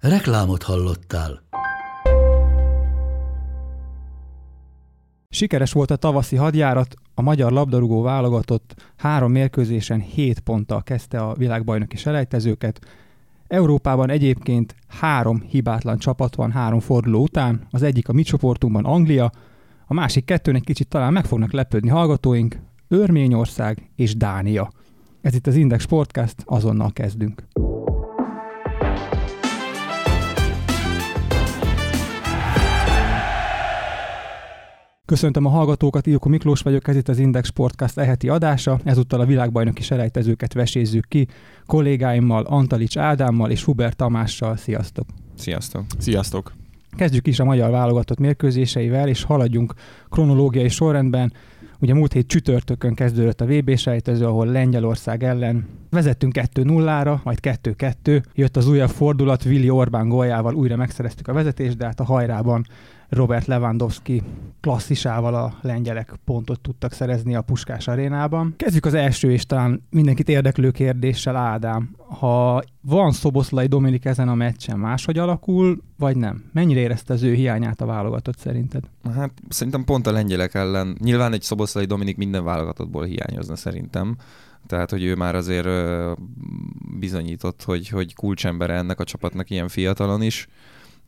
Reklámot hallottál. Sikeres volt a tavaszi hadjárat, a magyar labdarúgó válogatott három mérkőzésen 7 ponttal kezdte a világbajnoki selejtezőket. Európában egyébként három hibátlan csapat van három forduló után, az egyik a mi csoportunkban Anglia, a másik kettőn egy kicsit talán meg fognak lepődni hallgatóink, Örményország és Dánia. Ez itt az Index Sportcast, azonnal kezdünk. Köszöntöm a hallgatókat, Ilko Miklós vagyok, ez itt az Index Sportcast eheti adása, ezúttal a világbajnoki selejtezőket vesézzük ki, kollégáimmal, Antalics Ádámmal és Hubert Tamással. Sziasztok! Sziasztok! Sziasztok! Kezdjük is a magyar válogatott mérkőzéseivel, és haladjunk kronológiai sorrendben. Ugye múlt hét csütörtökön kezdődött a VB sejtező, ahol Lengyelország ellen vezettünk 2-0-ra, majd 2-2. Jött az újabb fordulat, Willi Orbán góljával újra megszereztük a vezetést, de hát a hajrában Robert Lewandowski klasszisával a lengyelek pontot tudtak szerezni a Puskás arénában. Kezdjük az első és talán mindenkit érdeklő kérdéssel, Ádám. Ha van Szoboszlai Dominik ezen a meccsen, máshogy alakul, vagy nem? Mennyire érezte az ő hiányát a válogatott szerinted? Hát szerintem pont a lengyelek ellen. Nyilván egy Szoboszlai Dominik minden válogatottból hiányozna szerintem. Tehát, hogy ő már azért bizonyított, hogy, hogy kulcsember ennek a csapatnak ilyen fiatalon is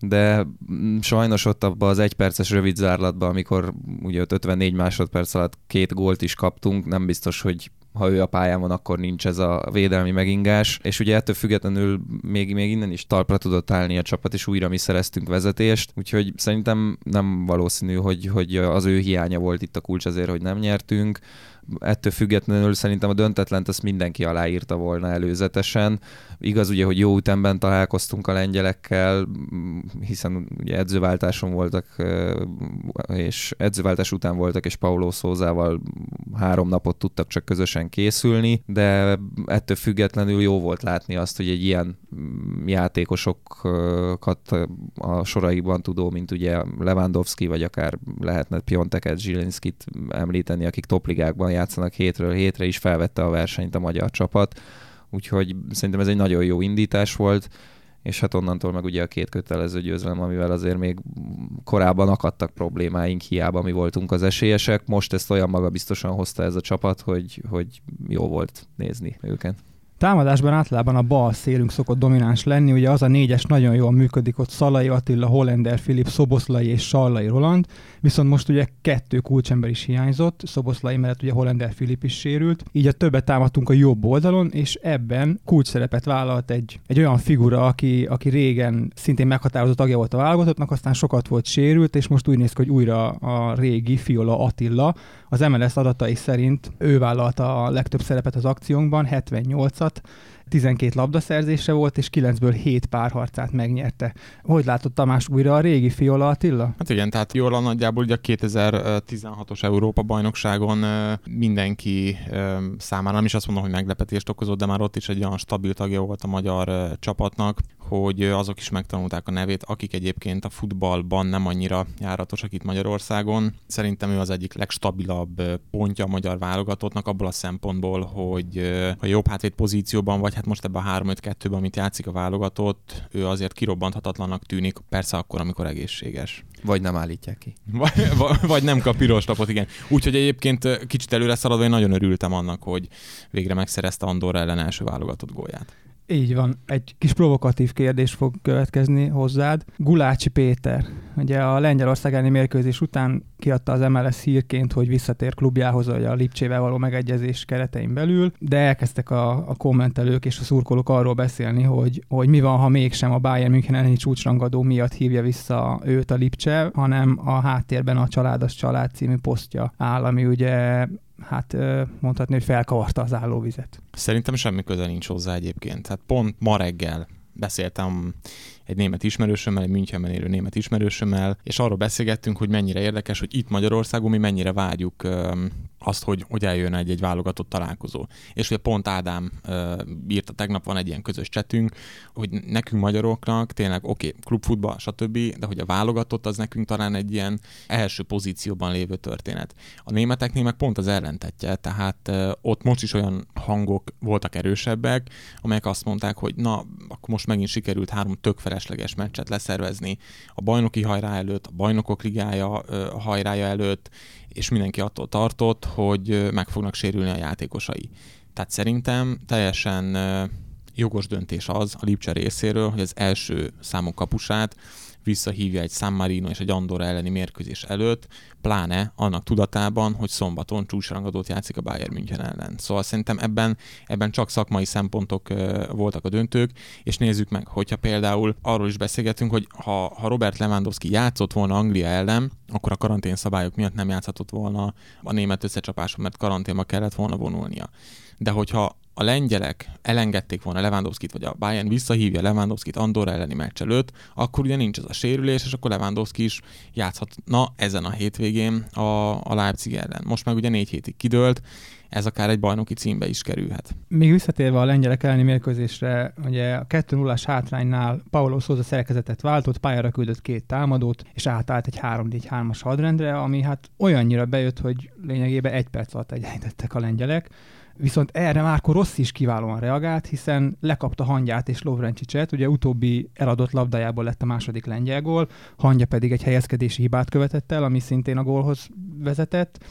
de mm, sajnos ott abban az egyperces rövid zárlatban, amikor ugye 54 másodperc alatt két gólt is kaptunk, nem biztos, hogy ha ő a pályán van, akkor nincs ez a védelmi megingás, és ugye ettől függetlenül még, még innen is talpra tudott állni a csapat, és újra mi szereztünk vezetést, úgyhogy szerintem nem valószínű, hogy, hogy az ő hiánya volt itt a kulcs azért, hogy nem nyertünk ettől függetlenül szerintem a döntetlent ezt mindenki aláírta volna előzetesen. Igaz ugye, hogy jó ütemben találkoztunk a lengyelekkel, hiszen ugye edzőváltáson voltak, és edzőváltás után voltak, és Paulo Szózával három napot tudtak csak közösen készülni, de ettől függetlenül jó volt látni azt, hogy egy ilyen játékosokat a soraiban tudó, mint ugye Lewandowski, vagy akár lehetne Pionteket, Zsilinszkit említeni, akik topligákban játszanak hétről hétre is, felvette a versenyt a magyar csapat. Úgyhogy szerintem ez egy nagyon jó indítás volt, és hát onnantól meg ugye a két kötelező győzelem, amivel azért még korábban akadtak problémáink, hiába mi voltunk az esélyesek. Most ezt olyan maga biztosan hozta ez a csapat, hogy, hogy jó volt nézni őket. Támadásban általában a bal szélünk szokott domináns lenni, ugye az a négyes nagyon jól működik, ott Szalai Attila, Hollander, Filip, Szoboszlai és Sallai Roland, viszont most ugye kettő kulcsember is hiányzott, Szoboszlai mellett ugye Hollander Filip is sérült, így a többet támadtunk a jobb oldalon, és ebben kulcs szerepet vállalt egy, egy olyan figura, aki, aki régen szintén meghatározó tagja volt a válogatottnak, aztán sokat volt sérült, és most úgy néz ki, hogy újra a régi Fiola Attila, az MLS adatai szerint ő vállalta a legtöbb szerepet az akciónkban, 78-at, 12 labdaszerzése volt, és 9-ből 7 párharcát megnyerte. Hogy látott Tamás újra a régi Fiola Attila? Hát igen, tehát jól nagyjából ugye a 2016-os Európa bajnokságon mindenki számára, nem is azt mondom, hogy meglepetést okozott, de már ott is egy olyan stabil tagja volt a magyar csapatnak, hogy azok is megtanulták a nevét, akik egyébként a futballban nem annyira járatosak itt Magyarországon. Szerintem ő az egyik legstabilabb pontja a magyar válogatottnak abból a szempontból, hogy a jobb hátvéd pozícióban, vagy hát most ebben a 3-5-2-ben, amit játszik a válogatott, ő azért kirobbanthatatlanak tűnik, persze akkor, amikor egészséges. Vagy nem állítják ki. Vagy, vagy nem kap piros lapot, igen. Úgyhogy egyébként kicsit előre szaladva én nagyon örültem annak, hogy végre megszerezte Andorra ellen első válogatott gólját. Így van. Egy kis provokatív kérdés fog következni hozzád. Gulácsi Péter, ugye a Lengyelország elleni mérkőzés után kiadta az MLS hírként, hogy visszatér klubjához, a Lipcsével való megegyezés keretein belül, de elkezdtek a, a kommentelők és a szurkolók arról beszélni, hogy, hogy mi van, ha mégsem a Bayern München elleni csúcsrangadó miatt hívja vissza őt a Lipcse, hanem a háttérben a Családos Család című posztja áll, ami ugye hát mondhatni, hogy felkavarta az állóvizet. Szerintem semmi köze nincs hozzá egyébként. Hát pont ma reggel beszéltem egy német ismerősömmel, egy Münchenben élő német ismerősömmel, és arról beszélgettünk, hogy mennyire érdekes, hogy itt Magyarországon mi mennyire vágyjuk azt, hogy, hogy eljön egy, egy válogatott találkozó. És hogy pont Ádám írta tegnap, van egy ilyen közös csetünk, hogy nekünk magyaroknak tényleg oké, okay, klubfutball, stb., de hogy a válogatott az nekünk talán egy ilyen első pozícióban lévő történet. A németeknél meg pont az ellentetje, tehát ott most is olyan hangok voltak erősebbek, amelyek azt mondták, hogy na, akkor most megint sikerült három tök felesleges meccset leszervezni a bajnoki hajrá előtt, a bajnokok ligája hajrája előtt, és mindenki attól tartott, hogy meg fognak sérülni a játékosai. Tehát szerintem teljesen jogos döntés az a Lipcse részéről, hogy az első számú kapusát visszahívja egy San Marino és egy Andorra elleni mérkőzés előtt, pláne annak tudatában, hogy szombaton csúcsrangadót játszik a Bayern München ellen. Szóval szerintem ebben, ebben csak szakmai szempontok voltak a döntők, és nézzük meg, hogyha például arról is beszélgetünk, hogy ha, ha Robert Lewandowski játszott volna Anglia ellen, akkor a karantén szabályok miatt nem játszhatott volna a német összecsapáson, mert karanténba kellett volna vonulnia. De hogyha a lengyelek elengedték volna Lewandowski-t, vagy a Bayern visszahívja Lewandowski-t Andorra elleni meccs előtt, akkor ugye nincs ez a sérülés, és akkor Lewandowski is játszhatna ezen a hétvégén a, a Leipzig ellen. Most meg ugye négy hétig kidőlt, ez akár egy bajnoki címbe is kerülhet. Még visszatérve a lengyelek elleni mérkőzésre, ugye a 2 0 hátránynál Paulo Souza szerkezetet váltott, pályára küldött két támadót, és átállt egy 3-4-3-as hadrendre, ami hát olyannyira bejött, hogy lényegében egy perc alatt egyenlítettek a lengyelek. Viszont erre Márko Rossz is kiválóan reagált, hiszen lekapta hangyát és Lovrencsicset, ugye utóbbi eladott labdájából lett a második lengyel gól, hangya pedig egy helyezkedési hibát követett el, ami szintén a gólhoz vezetett,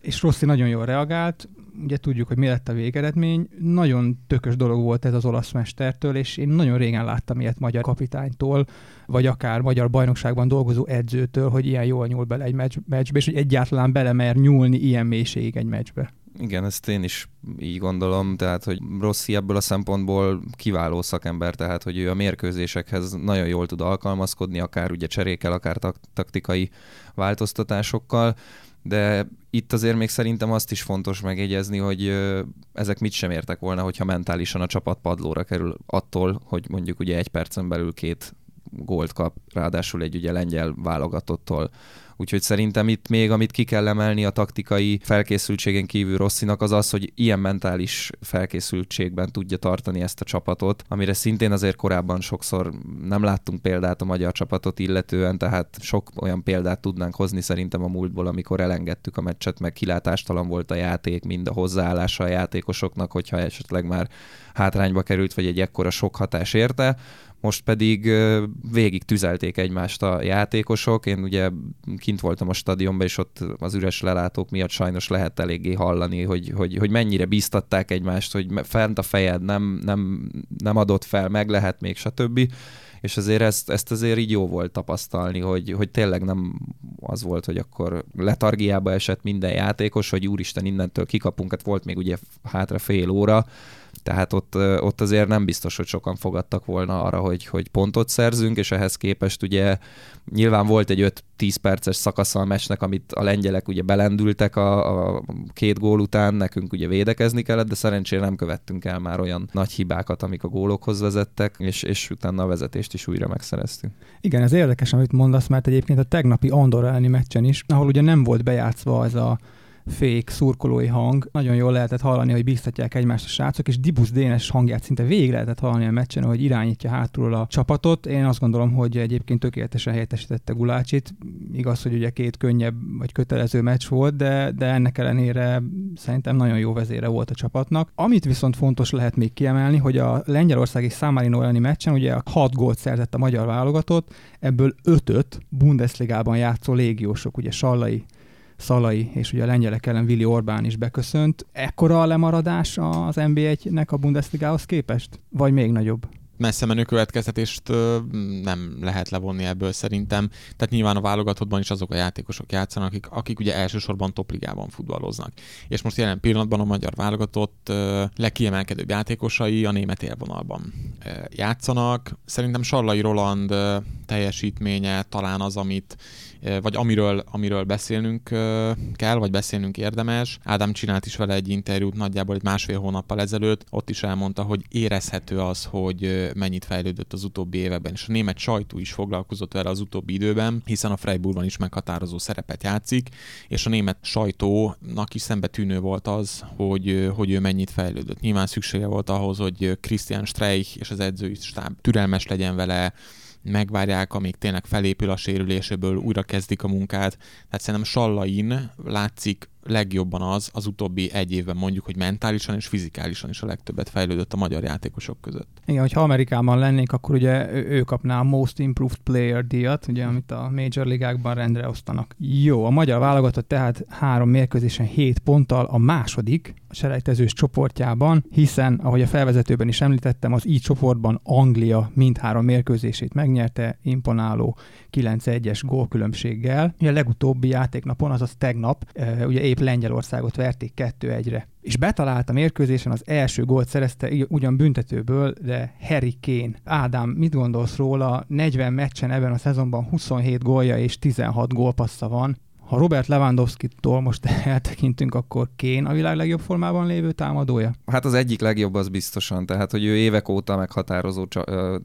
és Rossi nagyon jól reagált, ugye tudjuk, hogy mi lett a végeredmény. Nagyon tökös dolog volt ez az olasz mestertől, és én nagyon régen láttam ilyet magyar kapitánytól, vagy akár magyar bajnokságban dolgozó edzőtől, hogy ilyen jól nyúl bele egy meccs, meccsbe, és hogy egyáltalán belemer nyúlni ilyen mélységig egy meccsbe. Igen, ezt én is így gondolom, tehát hogy Rossi ebből a szempontból kiváló szakember, tehát hogy ő a mérkőzésekhez nagyon jól tud alkalmazkodni, akár ugye cserékel, akár taktikai változtatásokkal, de itt azért még szerintem azt is fontos megjegyezni, hogy ezek mit sem értek volna, hogyha mentálisan a csapat padlóra kerül attól, hogy mondjuk ugye egy percen belül két gólt kap, ráadásul egy ugye lengyel válogatottól. Úgyhogy szerintem itt még, amit ki kell emelni a taktikai felkészültségen kívül Rosszinak, az az, hogy ilyen mentális felkészültségben tudja tartani ezt a csapatot, amire szintén azért korábban sokszor nem láttunk példát a magyar csapatot illetően, tehát sok olyan példát tudnánk hozni szerintem a múltból, amikor elengedtük a meccset, meg kilátástalan volt a játék, mind a hozzáállása a játékosoknak, hogyha esetleg már hátrányba került, vagy egy ekkora sok hatás érte most pedig végig tüzelték egymást a játékosok. Én ugye kint voltam a stadionban, és ott az üres lelátók miatt sajnos lehet eléggé hallani, hogy, hogy, hogy mennyire bíztatták egymást, hogy fent a fejed, nem, nem, nem adott fel, meg lehet még, stb. És azért ezt, ezt azért így jó volt tapasztalni, hogy, hogy tényleg nem az volt, hogy akkor letargiába esett minden játékos, hogy úristen, innentől kikapunk, hát volt még ugye hátra fél óra, tehát ott, ott azért nem biztos, hogy sokan fogadtak volna arra, hogy, hogy pontot szerzünk, és ehhez képest ugye nyilván volt egy 5-10 perces szakasza a meccsnek, amit a lengyelek ugye belendültek a, a két gól után, nekünk ugye védekezni kellett, de szerencsére nem követtünk el már olyan nagy hibákat, amik a gólokhoz vezettek, és, és utána a vezetést is újra megszereztük. Igen, ez érdekes, amit mondasz, mert egyébként a tegnapi Andorra elleni meccsen is, ahol ugye nem volt bejátszva az a fék szurkolói hang. Nagyon jól lehetett hallani, hogy bíztatják egymást a srácok, és Dibusz Dénes hangját szinte végig lehetett hallani a meccsen, hogy irányítja hátulról a csapatot. Én azt gondolom, hogy egyébként tökéletesen helyettesítette Gulácsit. Igaz, hogy ugye két könnyebb vagy kötelező meccs volt, de, de ennek ellenére szerintem nagyon jó vezére volt a csapatnak. Amit viszont fontos lehet még kiemelni, hogy a lengyelországi Számárino elleni meccsen ugye 6 gólt szerzett a magyar válogatott, ebből 5-öt Bundesligában játszó légiósok, ugye Sallai, Szalai és ugye a lengyelek ellen Vili Orbán is beköszönt. Ekkora a lemaradás az NB1-nek a Bundesligához képest? Vagy még nagyobb? messze menő következtetést nem lehet levonni ebből szerintem. Tehát nyilván a válogatottban is azok a játékosok játszanak, akik, akik ugye elsősorban topligában futballoznak. És most jelen pillanatban a magyar válogatott legkiemelkedőbb játékosai a német élvonalban játszanak. Szerintem Sarlai Roland teljesítménye talán az, amit vagy amiről, amiről beszélnünk kell, vagy beszélnünk érdemes. Ádám csinált is vele egy interjút nagyjából egy másfél hónappal ezelőtt, ott is elmondta, hogy érezhető az, hogy mennyit fejlődött az utóbbi években, és a német sajtó is foglalkozott vele az utóbbi időben, hiszen a Freiburgban is meghatározó szerepet játszik, és a német sajtónak is szembetűnő volt az, hogy, hogy ő mennyit fejlődött. Nyilván szüksége volt ahhoz, hogy Christian Streich és az edzői stáb türelmes legyen vele, megvárják, amíg tényleg felépül a sérüléséből, újra kezdik a munkát. Tehát szerintem Sallain látszik legjobban az az utóbbi egy évben mondjuk, hogy mentálisan és fizikálisan is a legtöbbet fejlődött a magyar játékosok között. Igen, hogyha Amerikában lennék, akkor ugye ő kapná a Most Improved Player díjat, ugye, amit a Major Ligákban rendre osztanak. Jó, a magyar válogatott tehát három mérkőzésen 7 ponttal a második a selejtezős csoportjában, hiszen, ahogy a felvezetőben is említettem, az így csoportban Anglia mindhárom mérkőzését megnyerte, imponáló 9-1-es gólkülönbséggel. Ugye a legutóbbi játéknapon, azaz tegnap, ugye épp Lengyelországot verték 2-1-re. És betalált a mérkőzésen, az első gólt szerezte ugyan büntetőből, de Harry Kane. Ádám, mit gondolsz róla? 40 meccsen ebben a szezonban 27 gólja és 16 gólpassza van. Ha Robert Lewandowski-tól most eltekintünk, akkor Kane a világ legjobb formában lévő támadója? Hát az egyik legjobb az biztosan, tehát hogy ő évek óta meghatározó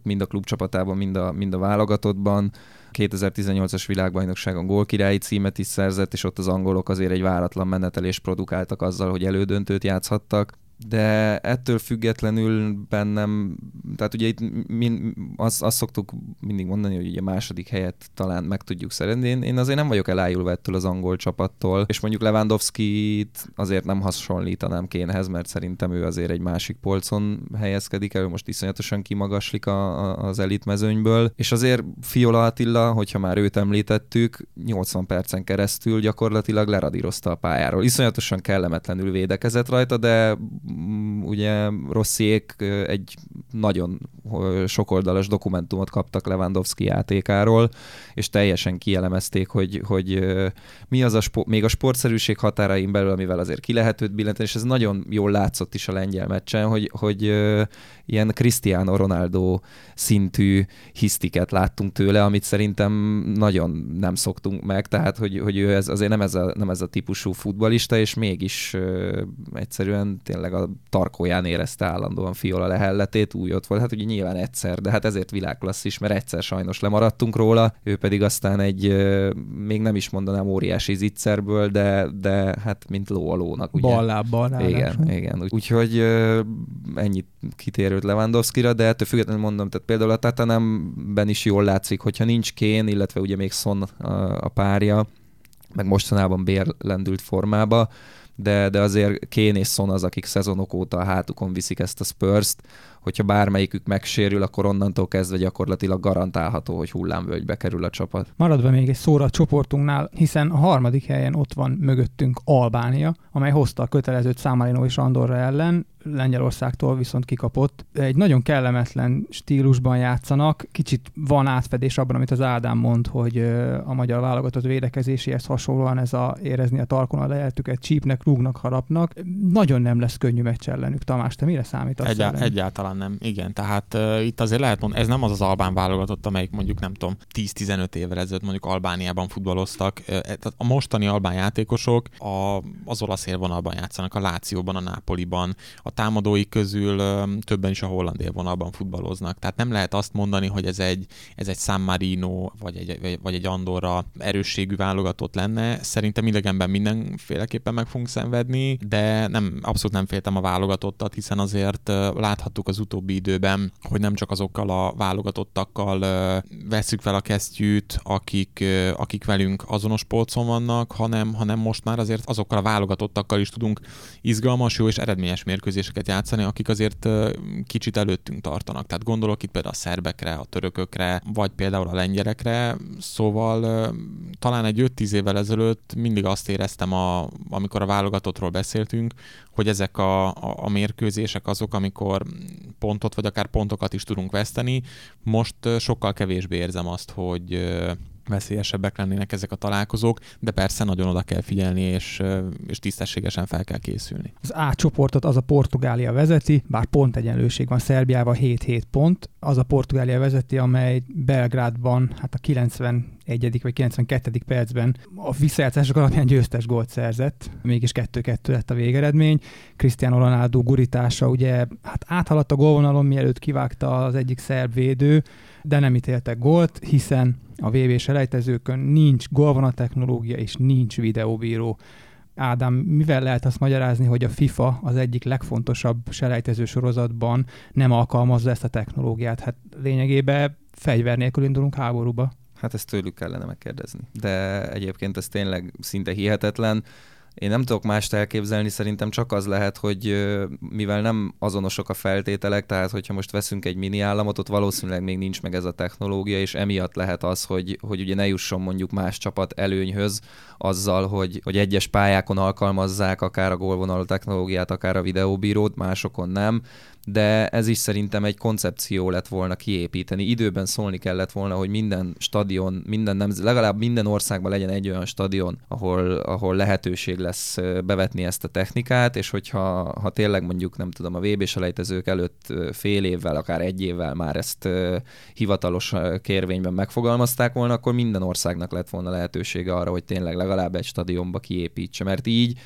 mind a klubcsapatában, mind a, mind a válogatottban 2018-as világbajnokságon gólkirályi címet is szerzett, és ott az angolok azért egy váratlan menetelést produkáltak azzal, hogy elődöntőt játszhattak de ettől függetlenül bennem, tehát ugye itt min, azt, azt szoktuk mindig mondani, hogy ugye második helyet talán meg tudjuk szerezni. Én, én azért nem vagyok elájulva ettől az angol csapattól, és mondjuk Lewandowski-t azért nem hasonlítanám Kénhez, mert szerintem ő azért egy másik polcon helyezkedik el, most iszonyatosan kimagaslik a, a, az elitmezőnyből, és azért Fiola Attila, hogyha már őt említettük, 80 percen keresztül gyakorlatilag leradírozta a pályáról. Iszonyatosan kellemetlenül védekezett rajta, de ugye Rossziék egy nagyon sokoldalas dokumentumot kaptak Lewandowski játékáról, és teljesen kielemezték, hogy, hogy mi az a sport, még a sportszerűség határain belül, amivel azért ki lehet őt billenteni, és ez nagyon jól látszott is a lengyel meccsen, hogy, hogy ilyen Cristiano Ronaldo szintű hisztiket láttunk tőle, amit szerintem nagyon nem szoktunk meg, tehát hogy, hogy ő ez, azért nem ez, a, nem ez a típusú futbalista, és mégis egyszerűen tényleg a tarkóján érezte állandóan Fiola lehelletét, úgy ott volt, hát ugye nyilván egyszer, de hát ezért világklasszis, mert egyszer sajnos lemaradtunk róla, ő pedig aztán egy, még nem is mondanám óriási zicserből, de, de hát mint ló a lónak. Ugye? Ballábbal Igen, igen. Úgyhogy ennyit kitérőt Lewandowski-ra, de ettől függetlenül mondom, tehát például a Tatanemben is jól látszik, hogyha nincs Kén, illetve ugye még Son a, a párja, meg mostanában bér lendült formába, de, de azért Kén és Son az, akik szezonok óta a hátukon viszik ezt a Spurs-t, hogyha bármelyikük megsérül, akkor onnantól kezdve gyakorlatilag garantálható, hogy hullámvölgybe kerül a csapat. Maradva még egy szóra a csoportunknál, hiszen a harmadik helyen ott van mögöttünk Albánia, amely hozta a kötelezőt Számarino és Andorra ellen, Lengyelországtól viszont kikapott. Egy nagyon kellemetlen stílusban játszanak, kicsit van átfedés abban, amit az Ádám mond, hogy a magyar válogatott védekezéséhez hasonlóan ez a érezni a tarkon a lehetüket, csípnek, rúgnak, harapnak. Nagyon nem lesz könnyű meccs ellenük. Tamás, te mire számítasz? Egyá- egyáltalán nem, igen. Tehát uh, itt azért lehet mondani, ez nem az az albán válogatott, amelyik mondjuk nem tudom, 10-15 évvel ezelőtt mondjuk Albániában futballoztak. Uh, a mostani albán játékosok a, az olasz élvonalban játszanak, a Lációban, a Nápoliban, a támadói közül többen is a holland élvonalban futballoznak. Tehát nem lehet azt mondani, hogy ez egy, ez egy San Marino vagy egy, vagy egy Andorra erősségű válogatott lenne. Szerintem idegenben mindenféleképpen meg fogunk szenvedni, de nem, abszolút nem féltem a válogatottat, hiszen azért láthattuk az utóbbi időben, hogy nem csak azokkal a válogatottakkal veszük fel a kesztyűt, akik, akik velünk azonos polcon vannak, hanem, hanem most már azért azokkal a válogatottakkal is tudunk izgalmas, jó és eredményes mérkőzés mérkőzéseket játszani, akik azért kicsit előttünk tartanak. Tehát gondolok itt például a szerbekre, a törökökre, vagy például a lengyelekre. Szóval talán egy 5-10 évvel ezelőtt mindig azt éreztem, a, amikor a válogatottról beszéltünk, hogy ezek a, a, a mérkőzések azok, amikor pontot, vagy akár pontokat is tudunk veszteni. Most sokkal kevésbé érzem azt, hogy veszélyesebbek lennének ezek a találkozók, de persze nagyon oda kell figyelni, és, és tisztességesen fel kell készülni. Az A csoportot az a Portugália vezeti, bár pont egyenlőség van Szerbiával 7-7 pont, az a Portugália vezeti, amely Belgrádban hát a 91. vagy 92. percben a visszajátszások alapján győztes gólt szerzett, mégis 2-2 lett a végeredmény. Cristiano Ronaldo gurítása ugye hát áthaladt a gólvonalon, mielőtt kivágta az egyik szerb védő, de nem ítéltek gólt, hiszen a VB selejtezőkön nincs golvona technológia és nincs videóbíró. Ádám, mivel lehet azt magyarázni, hogy a FIFA az egyik legfontosabb selejtező sorozatban nem alkalmazza ezt a technológiát? Hát lényegében fegyver nélkül indulunk háborúba. Hát ezt tőlük kellene megkérdezni. De egyébként ez tényleg szinte hihetetlen. Én nem tudok mást elképzelni, szerintem csak az lehet, hogy mivel nem azonosok a feltételek, tehát hogyha most veszünk egy mini államot, ott valószínűleg még nincs meg ez a technológia, és emiatt lehet az, hogy, hogy ugye ne jusson mondjuk más csapat előnyhöz azzal, hogy, hogy egyes pályákon alkalmazzák akár a gólvonalú technológiát, akár a videóbírót, másokon nem, de ez is szerintem egy koncepció lett volna kiépíteni. Időben szólni kellett volna, hogy minden stadion, minden nem, legalább minden országban legyen egy olyan stadion, ahol, ahol lehetőség lesz bevetni ezt a technikát, és hogyha ha tényleg mondjuk, nem tudom, a VB selejtezők előtt fél évvel, akár egy évvel már ezt hivatalos kérvényben megfogalmazták volna, akkor minden országnak lett volna lehetősége arra, hogy tényleg legalább egy stadionba kiépítse, mert így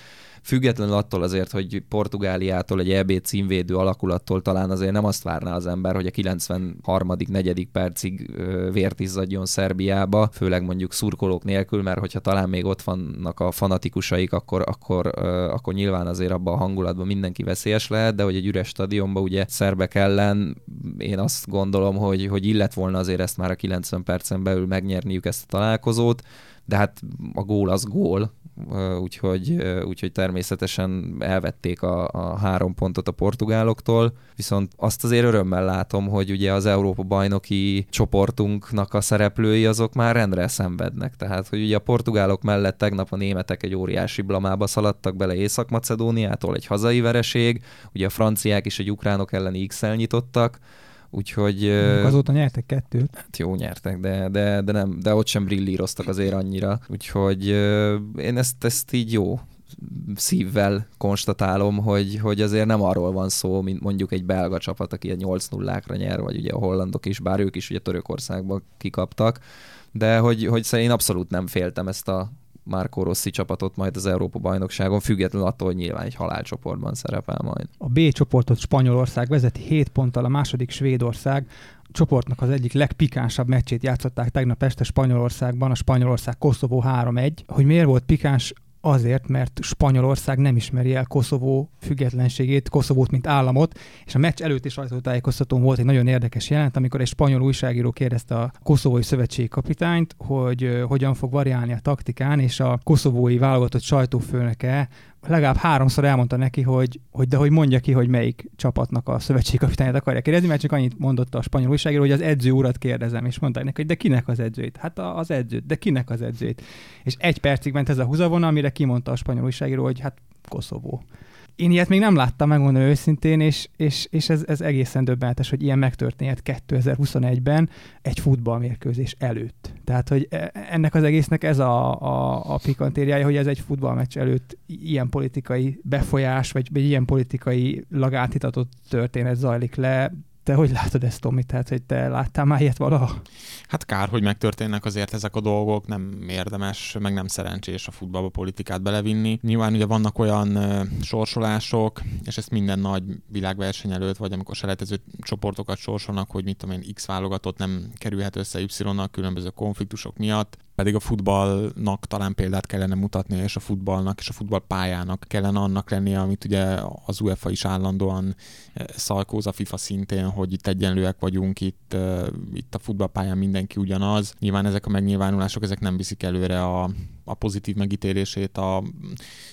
függetlenül attól azért, hogy Portugáliától egy EB címvédő alakulattól talán azért nem azt várná az ember, hogy a 93. negyedik percig vért izzadjon Szerbiába, főleg mondjuk szurkolók nélkül, mert hogyha talán még ott vannak a fanatikusaik, akkor, akkor, akkor nyilván azért abban a hangulatban mindenki veszélyes lehet, de hogy egy üres stadionban ugye szerbek ellen én azt gondolom, hogy, hogy illet volna azért ezt már a 90 percen belül megnyerniük ezt a találkozót, de hát a gól az gól, úgyhogy, úgyhogy természetesen elvették a, a három pontot a portugáloktól, viszont azt azért örömmel látom, hogy ugye az Európa bajnoki csoportunknak a szereplői azok már rendre szenvednek, tehát hogy ugye a portugálok mellett tegnap a németek egy óriási blamába szaladtak bele Észak-Macedóniától, egy hazai vereség, ugye a franciák is egy ukránok elleni X-el nyitottak, Úgyhogy... Azóta nyertek kettőt. Hát jó, nyertek, de, de, de, nem, de ott sem brillíroztak azért annyira. Úgyhogy én ezt, ezt így jó szívvel konstatálom, hogy, hogy azért nem arról van szó, mint mondjuk egy belga csapat, aki a 8 0 nyer, vagy ugye a hollandok is, bár ők is ugye Törökországba kikaptak, de hogy, hogy én abszolút nem féltem ezt a Marco Rossi csapatot majd az Európa-bajnokságon, függetlenül attól, hogy nyilván egy halálcsoportban szerepel majd. A B csoportot Spanyolország vezeti 7 ponttal, a második Svédország, a csoportnak az egyik legpikánsabb meccsét játszották tegnap este Spanyolországban, a Spanyolország-Koszovó 3-1. Hogy miért volt pikáns, Azért, mert Spanyolország nem ismeri el Koszovó függetlenségét, Koszovót, mint államot, és a meccs előtt is sajtótájékoztatón volt egy nagyon érdekes jelent, amikor egy spanyol újságíró kérdezte a koszovói szövetségi kapitányt, hogy hogyan fog variálni a taktikán, és a koszovói válogatott sajtófőnöke legalább háromszor elmondta neki, hogy, hogy de hogy mondja ki, hogy melyik csapatnak a szövetségkapitányát akarja kérdezni, mert csak annyit mondott a spanyol újságíró, hogy az edző urat kérdezem, és mondták neki, hogy de kinek az edzőit? Hát az edzőt, de kinek az edzőit? És egy percig ment ez a húzavona, amire kimondta a spanyol újságíró, hogy hát Koszovó én ilyet még nem láttam, megmondom őszintén, és, és, és ez, ez egészen döbbenetes, hogy ilyen megtörténhet 2021-ben egy futballmérkőzés előtt. Tehát, hogy e, ennek az egésznek ez a, a, a pikantériája, hogy ez egy futballmeccs előtt ilyen politikai befolyás, vagy, vagy ilyen politikai lagátitatott történet zajlik le, te hogy látod ezt, Tomi? Tehát, hogy te láttál már ilyet valaha? Hát kár, hogy megtörténnek azért ezek a dolgok, nem érdemes, meg nem szerencsés a futballba politikát belevinni. Nyilván ugye vannak olyan uh, sorsolások, és ezt minden nagy világverseny előtt, vagy amikor selejtező csoportokat sorsolnak, hogy mit tudom én, X válogatott nem kerülhet össze Y-nal különböző konfliktusok miatt pedig a futballnak talán példát kellene mutatni, és a futballnak és a futballpályának kellene annak lennie, amit ugye az UEFA is állandóan eh, szalkóz a FIFA szintén, hogy itt egyenlőek vagyunk, itt, eh, itt a futballpályán mindenki ugyanaz. Nyilván ezek a megnyilvánulások, ezek nem viszik előre a, a pozitív megítélését a,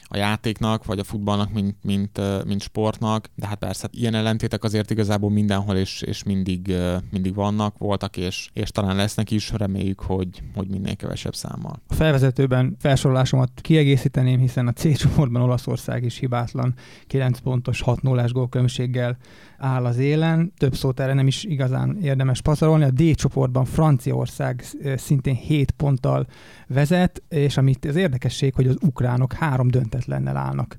a játéknak, vagy a futballnak, mint, mint, mint sportnak, de hát persze ilyen ellentétek azért igazából mindenhol és, és mindig, mindig vannak, voltak, és, és talán lesznek is, reméljük, hogy, hogy minél kevesebb számmal. A felvezetőben felsorolásomat kiegészíteném, hiszen a C csoportban Olaszország is hibátlan 9 pontos 6 0 gólkülönbséggel áll az élen. Több szót erre nem is igazán érdemes pazarolni. A D csoportban Franciaország szintén 7 ponttal vezet, és amit az érdekesség, hogy az ukránok három döntetlennel állnak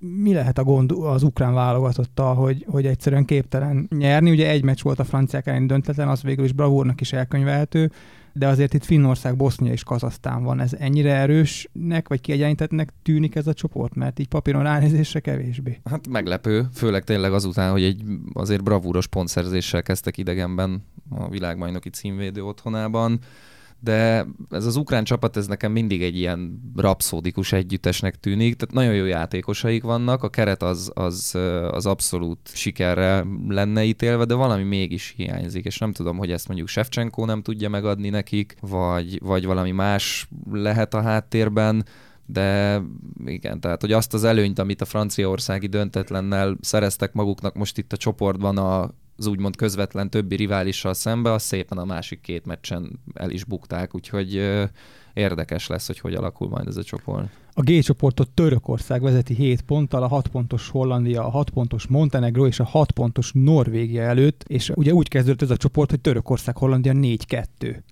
mi lehet a gond az ukrán válogatottal, hogy, hogy egyszerűen képtelen nyerni? Ugye egy meccs volt a franciák ellen döntetlen, az végül is bravúrnak is elkönyvelhető, de azért itt Finnország, Bosznia és Kazasztán van. Ez ennyire erősnek, vagy kiegyenlítettnek tűnik ez a csoport? Mert így papíron ránézésre kevésbé. Hát meglepő, főleg tényleg azután, hogy egy azért bravúros pontszerzéssel kezdtek idegenben a világbajnoki címvédő otthonában de ez az ukrán csapat, ez nekem mindig egy ilyen rapszódikus együttesnek tűnik, tehát nagyon jó játékosaik vannak, a keret az, az, az abszolút sikerre lenne ítélve, de valami mégis hiányzik, és nem tudom, hogy ezt mondjuk Shevchenko nem tudja megadni nekik, vagy, vagy valami más lehet a háttérben, de igen, tehát hogy azt az előnyt, amit a franciaországi döntetlennel szereztek maguknak most itt a csoportban a az úgymond közvetlen többi riválissal szembe, az szépen a másik két meccsen el is bukták, úgyhogy érdekes lesz, hogy hogy alakul majd ez a csoport. A G csoportot Törökország vezeti 7 ponttal, a 6 pontos Hollandia, a 6 pontos Montenegro és a 6 pontos Norvégia előtt, és ugye úgy kezdődött ez a csoport, hogy Törökország, Hollandia 4-2.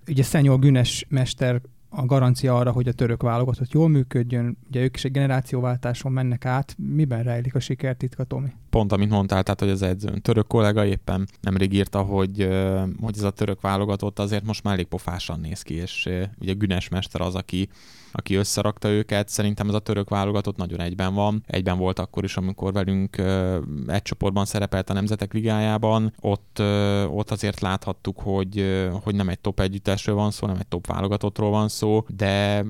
Ugye Szenyor Günes mester a garancia arra, hogy a török válogatott jól működjön. Ugye ők is egy generációváltáson mennek át. Miben rejlik a sikertitka, Tomi? Pont, amit mondtál, tehát, hogy az edzőn török kollega éppen nemrég írta, hogy, hogy ez a török válogatott azért most már elég pofásan néz ki, és ugye Günes mester az, aki aki összerakta őket. Szerintem ez a török válogatott nagyon egyben van. Egyben volt akkor is, amikor velünk egy csoportban szerepelt a Nemzetek Ligájában. Ott, ott azért láthattuk, hogy, hogy nem egy top együttesről van szó, nem egy top válogatottról van szó, de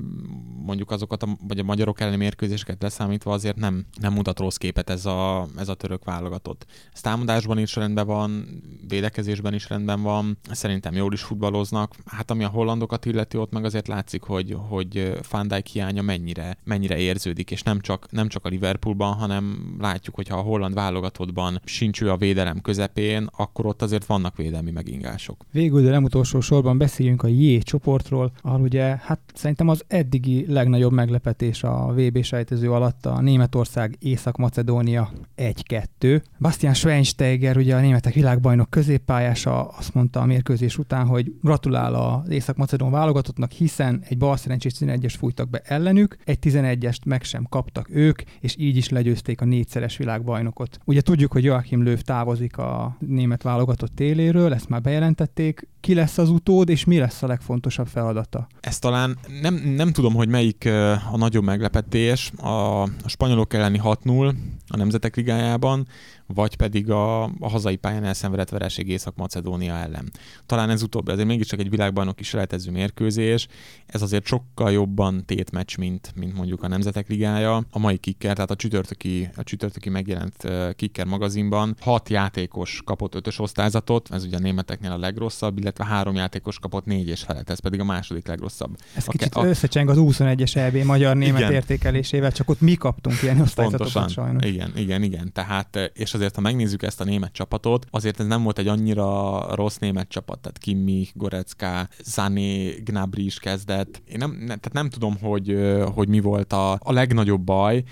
mondjuk azokat a, vagy a magyarok elleni mérkőzéseket leszámítva azért nem, nem mutat rossz képet ez a, ez a török válogatott. Ez támadásban is rendben van, védekezésben is rendben van, szerintem jól is futballoznak. Hát ami a hollandokat illeti, ott meg azért látszik, hogy, hogy Van Dijk hiánya mennyire, mennyire érződik, és nem csak, nem csak a Liverpoolban, hanem látjuk, hogy ha a holland válogatottban sincs ő a védelem közepén, akkor ott azért vannak védelmi megingások. Végül, de nem utolsó sorban beszéljünk a J csoportról, ahol ugye, hát szerintem az eddigi legnagyobb meglepetés a VB sejtező alatt a Németország Észak-Macedónia 1-2. Bastian Schweinsteiger, ugye a németek világbajnok középpályása azt mondta a mérkőzés után, hogy gratulál az Észak-Macedón válogatottnak, hiszen egy bal szerencsés 11-es fújtak be ellenük, egy 11-est meg sem kaptak ők, és így is legyőzték a négyszeres világbajnokot. Ugye tudjuk, hogy Joachim Löw távozik a német válogatott téléről, ezt már bejelentették. Ki lesz az utód, és mi lesz a legfontosabb feladata? Ez talán nem, nem tudom, hogy melyik a nagyobb meglepetés. A, a spanyolok elleni 6-0 a Nemzetek Ligájában, vagy pedig a, a hazai pályán elszenvedett vereség Észak-Macedónia ellen. Talán ez utóbbi, azért mégiscsak egy világbajnok is lehetező mérkőzés, ez azért sokkal jobban tétmeccs, mint, mint mondjuk a Nemzetek Ligája. A mai kicker, tehát a csütörtöki, a csütörtöki megjelent kicker magazinban hat játékos kapott ötös osztályzatot, ez ugye a németeknél a legrosszabb, illetve három játékos kapott négy és felet, ez pedig a második legrosszabb. Ez a kicsit a... összecseng az 21-es EB magyar-német értékelésével, csak ott mi kaptunk ilyen osztályzatokat Pontosan. sajnos. Igen, igen, igen. Tehát, és azért, ha megnézzük ezt a német csapatot, azért ez nem volt egy annyira rossz német csapat, tehát Kimi, Gorecka, Zani, Gnabry is kezdett. Én nem, ne, tehát nem tudom, hogy, hogy mi volt a, a legnagyobb baj.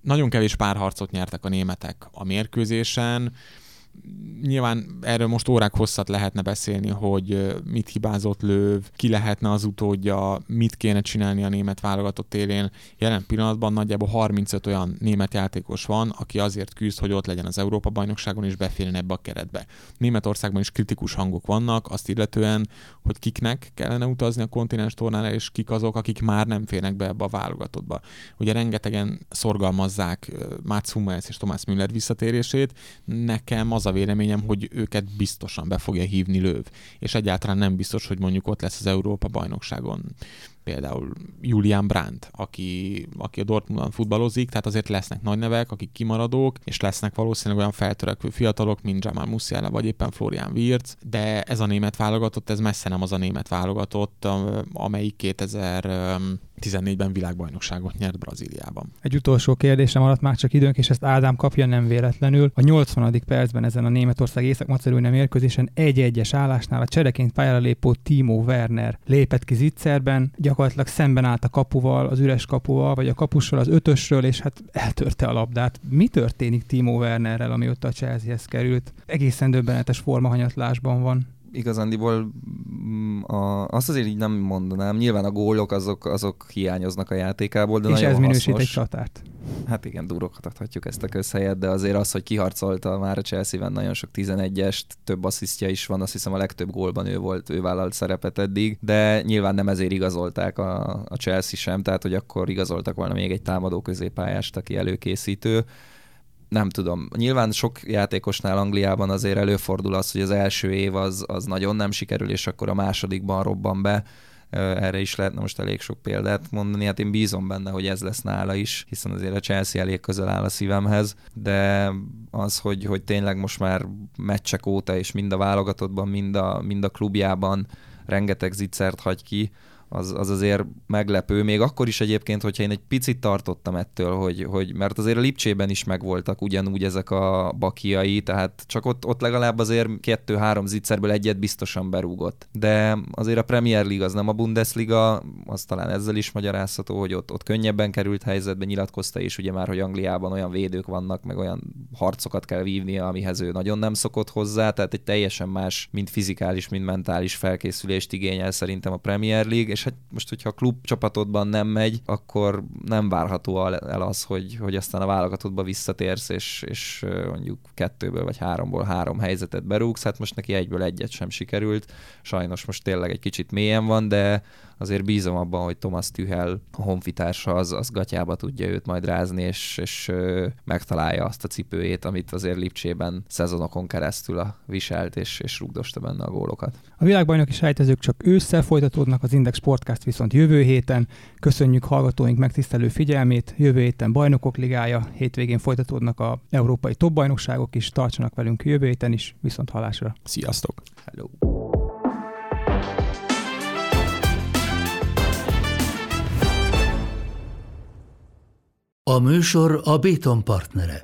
Nagyon kevés párharcot nyertek a németek a mérkőzésen nyilván erről most órák hosszat lehetne beszélni, hogy mit hibázott lőv, ki lehetne az utódja, mit kéne csinálni a német válogatott élén. Jelen pillanatban nagyjából 35 olyan német játékos van, aki azért küzd, hogy ott legyen az Európa-bajnokságon és beférjen ebbe a keretbe. Németországban is kritikus hangok vannak, azt illetően, hogy kiknek kellene utazni a kontinens tornára, és kik azok, akik már nem férnek be ebbe a válogatottba. Ugye rengetegen szorgalmazzák Mats Hummels és Thomas Müller visszatérését, nekem az a véleményem, hogy őket biztosan be fogja hívni löv, és egyáltalán nem biztos, hogy mondjuk ott lesz az Európa bajnokságon. Például Julian Brandt, aki, aki a Dortmundban futballozik, tehát azért lesznek nagy nevek, akik kimaradók, és lesznek valószínűleg olyan feltörekvő fiatalok, mint Jamal Musiala, vagy éppen Florian Wirtz, de ez a német válogatott, ez messze nem az a német válogatott, amelyik 2014-ben világbajnokságot nyert Brazíliában. Egy utolsó kérdésem alatt már csak időnk, és ezt Ádám kapja nem véletlenül. A 80. percben ezen a Németország észak-macedónia mérkőzésen egy-egyes állásnál a csereként pályára lépő Timo Werner lépett ki zicserben, gyakorlatilag szemben állt a kapuval, az üres kapuval, vagy a kapussal, az ötösről, és hát eltörte a labdát. Mi történik Timo Wernerrel, amióta a Chelseahez került? Egészen döbbenetes formahanyatlásban van igazándiból mm, a, azt azért így nem mondanám. Nyilván a gólok azok, azok hiányoznak a játékából, de És nagyon ez minősít hasznos. egy csatárt. Hát igen, durokhat adhatjuk ezt a közhelyet, de azért az, hogy kiharcolta már a Chelsea-ben nagyon sok 11-est, több asszisztja is van, azt hiszem a legtöbb gólban ő volt, ő vállalt szerepet eddig, de nyilván nem ezért igazolták a, a Chelsea sem, tehát hogy akkor igazoltak volna még egy támadó középpályást, aki előkészítő nem tudom. Nyilván sok játékosnál Angliában azért előfordul az, hogy az első év az, az nagyon nem sikerül, és akkor a másodikban robban be. Erre is lehetne most elég sok példát mondani. Hát én bízom benne, hogy ez lesz nála is, hiszen azért a Chelsea elég közel áll a szívemhez, de az, hogy, hogy tényleg most már meccsek óta, és mind a válogatottban, mind a, mind a klubjában rengeteg zicsert hagy ki, az, az azért meglepő, még akkor is egyébként, hogyha én egy picit tartottam ettől, hogy, hogy mert azért a Lipcsében is megvoltak ugyanúgy ezek a bakiai, tehát csak ott, ott legalább azért kettő-három zicserből egyet biztosan berúgott. De azért a Premier League az nem a Bundesliga, az talán ezzel is magyarázható, hogy ott, ott könnyebben került helyzetbe, nyilatkozta is ugye már, hogy Angliában olyan védők vannak, meg olyan harcokat kell vívnia, amihez ő nagyon nem szokott hozzá, tehát egy teljesen más, mind fizikális, mind mentális felkészülést igényel szerintem a Premier League, és hát most, hogyha a klub csapatodban nem megy, akkor nem várható el az, hogy, hogy aztán a válogatottba visszatérsz, és, és mondjuk kettőből vagy háromból három helyzetet berúgsz, hát most neki egyből egyet sem sikerült, sajnos most tényleg egy kicsit mélyen van, de azért bízom abban, hogy Thomas Tühel, a honfitársa, az, az gatyába tudja őt majd rázni, és, és megtalálja azt a cipőjét, amit azért Lipcsében szezonokon keresztül a viselt, és, és rugdosta benne a gólokat. A világbajnoki sejtezők csak ősszel folytatódnak, az Index Sportcast viszont jövő héten. Köszönjük hallgatóink megtisztelő figyelmét. Jövő héten bajnokok ligája, hétvégén folytatódnak a európai top bajnokságok is. Tartsanak velünk jövő héten is, viszont halásra. Sziasztok! Hello! A műsor a Béton partnere.